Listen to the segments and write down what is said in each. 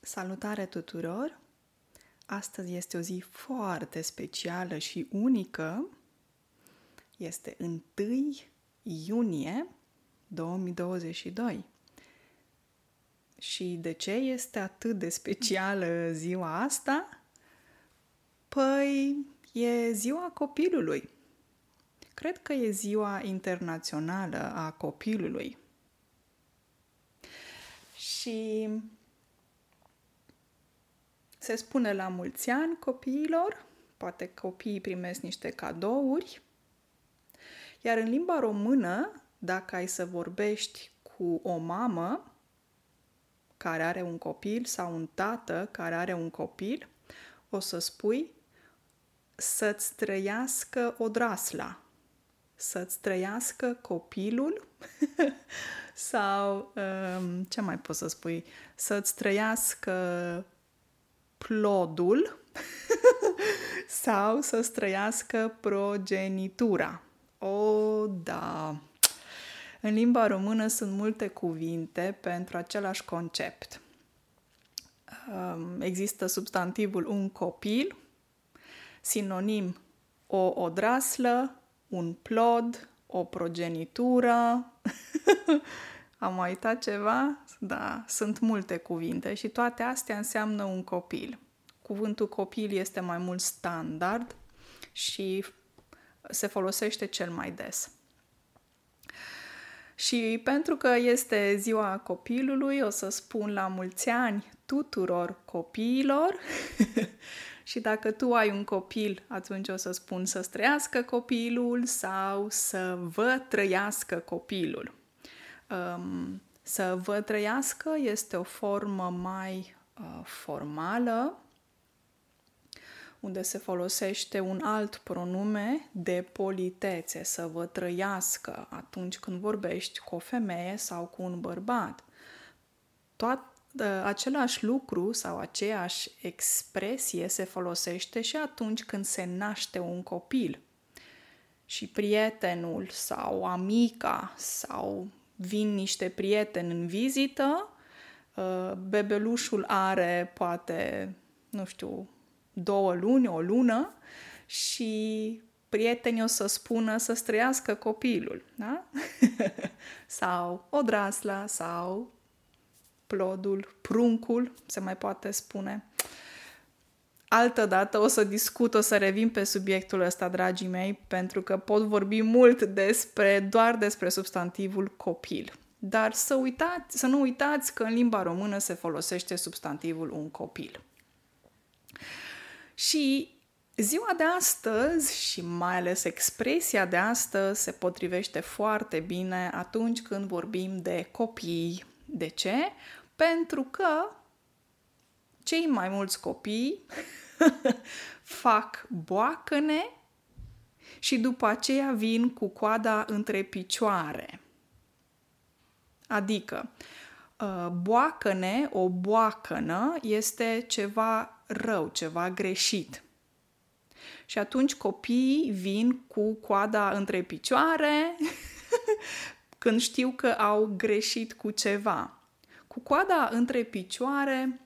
Salutare tuturor! Astăzi este o zi foarte specială și unică. Este 1 iunie 2022. Și de ce este atât de specială ziua asta? Păi, e ziua copilului. Cred că e ziua internațională a copilului. Și se spune la mulți ani copiilor, poate copiii primesc niște cadouri, iar în limba română, dacă ai să vorbești cu o mamă care are un copil sau un tată care are un copil, o să spui să-ți trăiască o drasla, să-ți trăiască copilul sau um, ce mai poți să spui, să-ți trăiască plodul sau să străiască progenitura. O, da! În limba română sunt multe cuvinte pentru același concept. Um, există substantivul un copil, sinonim o odraslă, un plod, o progenitură. Am mai uitat ceva? Da, sunt multe cuvinte și toate astea înseamnă un copil. Cuvântul copil este mai mult standard și se folosește cel mai des. Și pentru că este ziua copilului, o să spun la mulți ani tuturor copiilor și dacă tu ai un copil, atunci o să spun să trăiască copilul sau să vă trăiască copilul. Um, să vă trăiască este o formă mai uh, formală, unde se folosește un alt pronume de politețe, să vă trăiască atunci când vorbești cu o femeie sau cu un bărbat. Tot uh, același lucru sau aceeași expresie se folosește și atunci când se naște un copil. Și prietenul sau amica sau vin niște prieteni în vizită, uh, bebelușul are poate, nu știu, două luni, o lună și prietenii o să spună să străiască copilul, da? sau odrasla, sau plodul, pruncul, se mai poate spune. Altă dată o să discut, o să revin pe subiectul ăsta, dragii mei, pentru că pot vorbi mult despre, doar despre substantivul copil. Dar să, uitați, să nu uitați că în limba română se folosește substantivul un copil. Și ziua de astăzi și mai ales expresia de astăzi se potrivește foarte bine atunci când vorbim de copii. De ce? Pentru că cei mai mulți copii fac boacăne și după aceea vin cu coada între picioare. Adică, uh, boacăne, o boacănă, este ceva rău, ceva greșit. Și atunci copiii vin cu coada între picioare când știu că au greșit cu ceva. Cu coada între picioare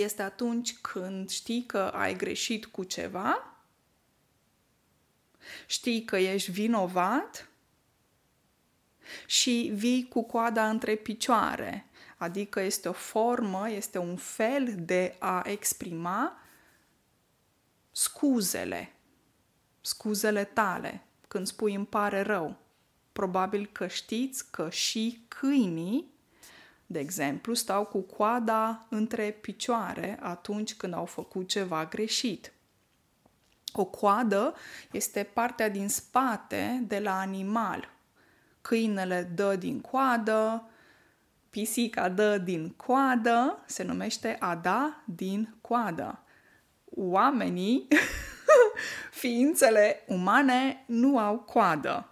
este atunci când știi că ai greșit cu ceva, știi că ești vinovat și vii cu coada între picioare. Adică este o formă, este un fel de a exprima scuzele, scuzele tale, când spui îmi pare rău. Probabil că știți că și câinii de exemplu, stau cu coada între picioare atunci când au făcut ceva greșit. O coadă este partea din spate de la animal. Câinele dă din coadă, pisica dă din coadă, se numește a da din coadă. Oamenii, ființele umane, nu au coadă.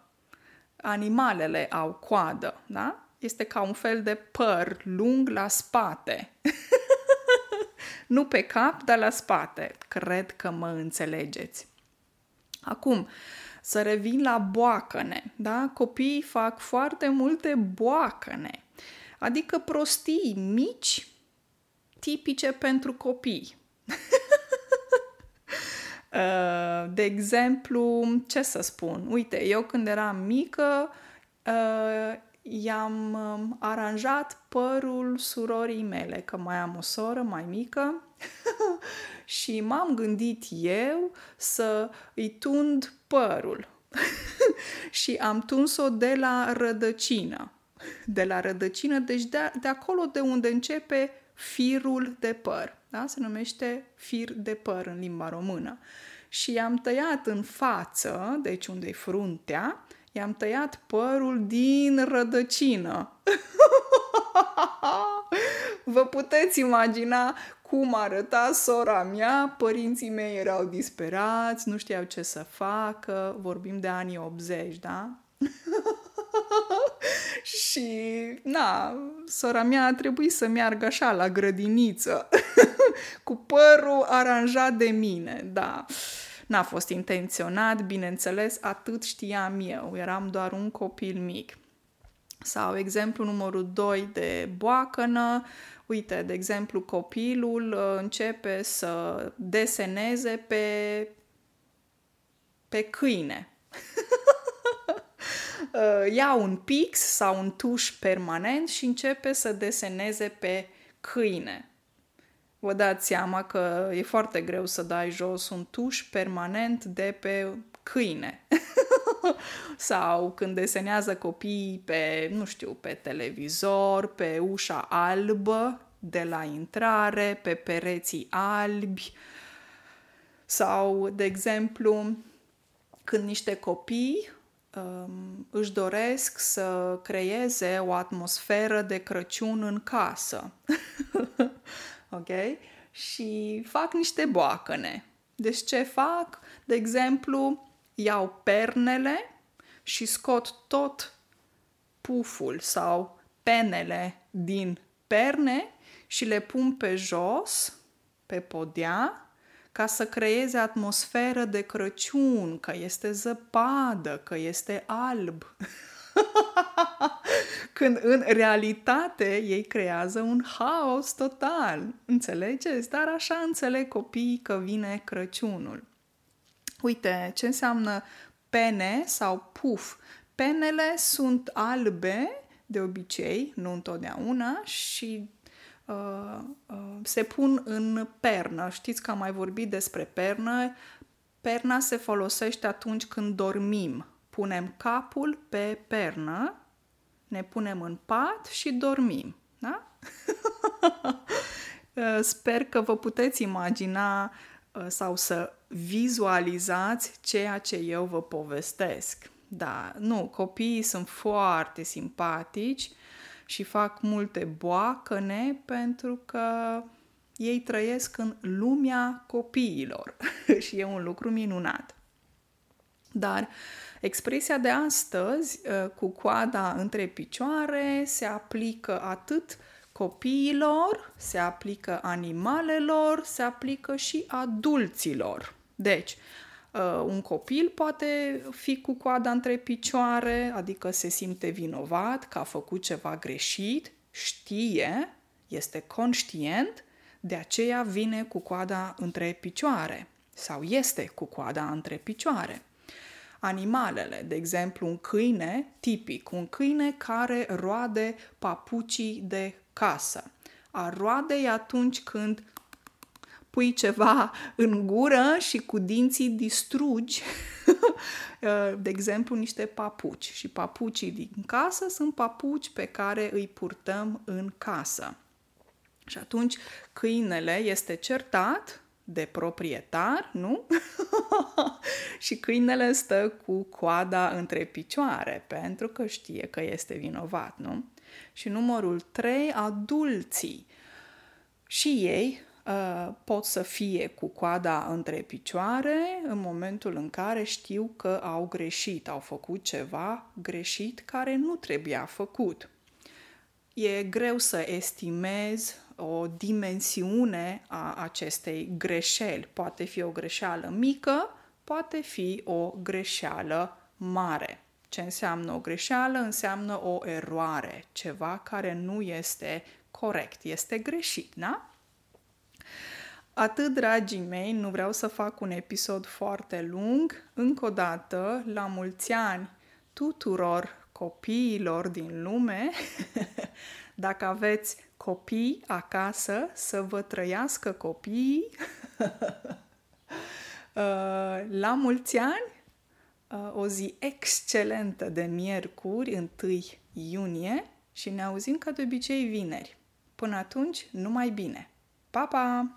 Animalele au coadă, da? Este ca un fel de păr lung la spate. nu pe cap, dar la spate. Cred că mă înțelegeți. Acum, să revin la boacăne. Da? Copiii fac foarte multe boacăne. Adică prostii mici, tipice pentru copii. Uh, de exemplu, ce să spun? Uite, eu când eram mică, uh, i-am um, aranjat părul surorii mele, că mai am o soră mai mică și m-am gândit eu să îi tund părul. și am tuns-o de la rădăcină. De la rădăcină, deci de, de acolo de unde începe firul de păr. Da? Se numește fir de păr în limba română. Și i-am tăiat în față, deci unde e fruntea, i-am tăiat părul din rădăcină. Vă puteți imagina cum arăta sora mea, părinții mei erau disperați, nu știau ce să facă, vorbim de anii 80, da? și, na, sora mea a trebuit să meargă așa la grădiniță, cu părul aranjat de mine, da. N-a fost intenționat, bineînțeles, atât știam eu, eram doar un copil mic. Sau exemplu numărul 2 de boacănă, uite, de exemplu, copilul uh, începe să deseneze pe, pe câine. Uh, ia un pix sau un tuș permanent și începe să deseneze pe câine. Vă dați seama că e foarte greu să dai jos un tuș permanent de pe câine. Sau când desenează copiii pe, nu știu, pe televizor, pe ușa albă de la intrare, pe pereții albi. Sau, de exemplu, când niște copii um, își doresc să creeze o atmosferă de Crăciun în casă. ok? Și fac niște boacăne. Deci ce fac? De exemplu, iau pernele și scot tot puful sau penele din perne și le pun pe jos, pe podea, ca să creeze atmosferă de Crăciun, că este zăpadă, că este alb. Când în realitate ei creează un haos total. Înțelegeți? Dar așa înțeleg copiii că vine Crăciunul. Uite, ce înseamnă pene sau puf? Penele sunt albe, de obicei, nu întotdeauna, și uh, uh, se pun în pernă. Știți că am mai vorbit despre pernă. Perna se folosește atunci când dormim. Punem capul pe pernă, ne punem în pat și dormim. Da? Uh, sper că vă puteți imagina uh, sau să vizualizați ceea ce eu vă povestesc. Da, nu, copiii sunt foarte simpatici și fac multe boacăne pentru că ei trăiesc în lumea copiilor și e un lucru minunat. Dar expresia de astăzi, uh, cu coada între picioare, se aplică atât copiilor, se aplică animalelor, se aplică și adulților. Deci, uh, un copil poate fi cu coada între picioare, adică se simte vinovat că a făcut ceva greșit, știe, este conștient, de aceea vine cu coada între picioare sau este cu coada între picioare. Animalele, de exemplu un câine tipic, un câine care roade papucii de casă. A roade e atunci când pui ceva în gură și cu dinții distrugi, de exemplu, niște papuci. Și papucii din casă sunt papuci pe care îi purtăm în casă. Și atunci câinele este certat de proprietar, nu? și câinele stă cu coada între picioare pentru că știe că este vinovat, nu? Și numărul 3, adulții. Și ei uh, pot să fie cu coada între picioare în momentul în care știu că au greșit, au făcut ceva greșit care nu trebuia făcut. E greu să estimez o dimensiune a acestei greșeli. Poate fi o greșeală mică, poate fi o greșeală mare. Ce înseamnă o greșeală? Înseamnă o eroare, ceva care nu este corect, este greșit, da? Atât, dragii mei, nu vreau să fac un episod foarte lung. Încă o dată, la mulți ani tuturor copiilor din lume. Dacă aveți copii acasă, să vă trăiască copiii. Uh, la mulți ani, uh, o zi excelentă de miercuri, 1 iunie, și ne auzim ca de obicei vineri. Până atunci, numai bine! Pa, pa!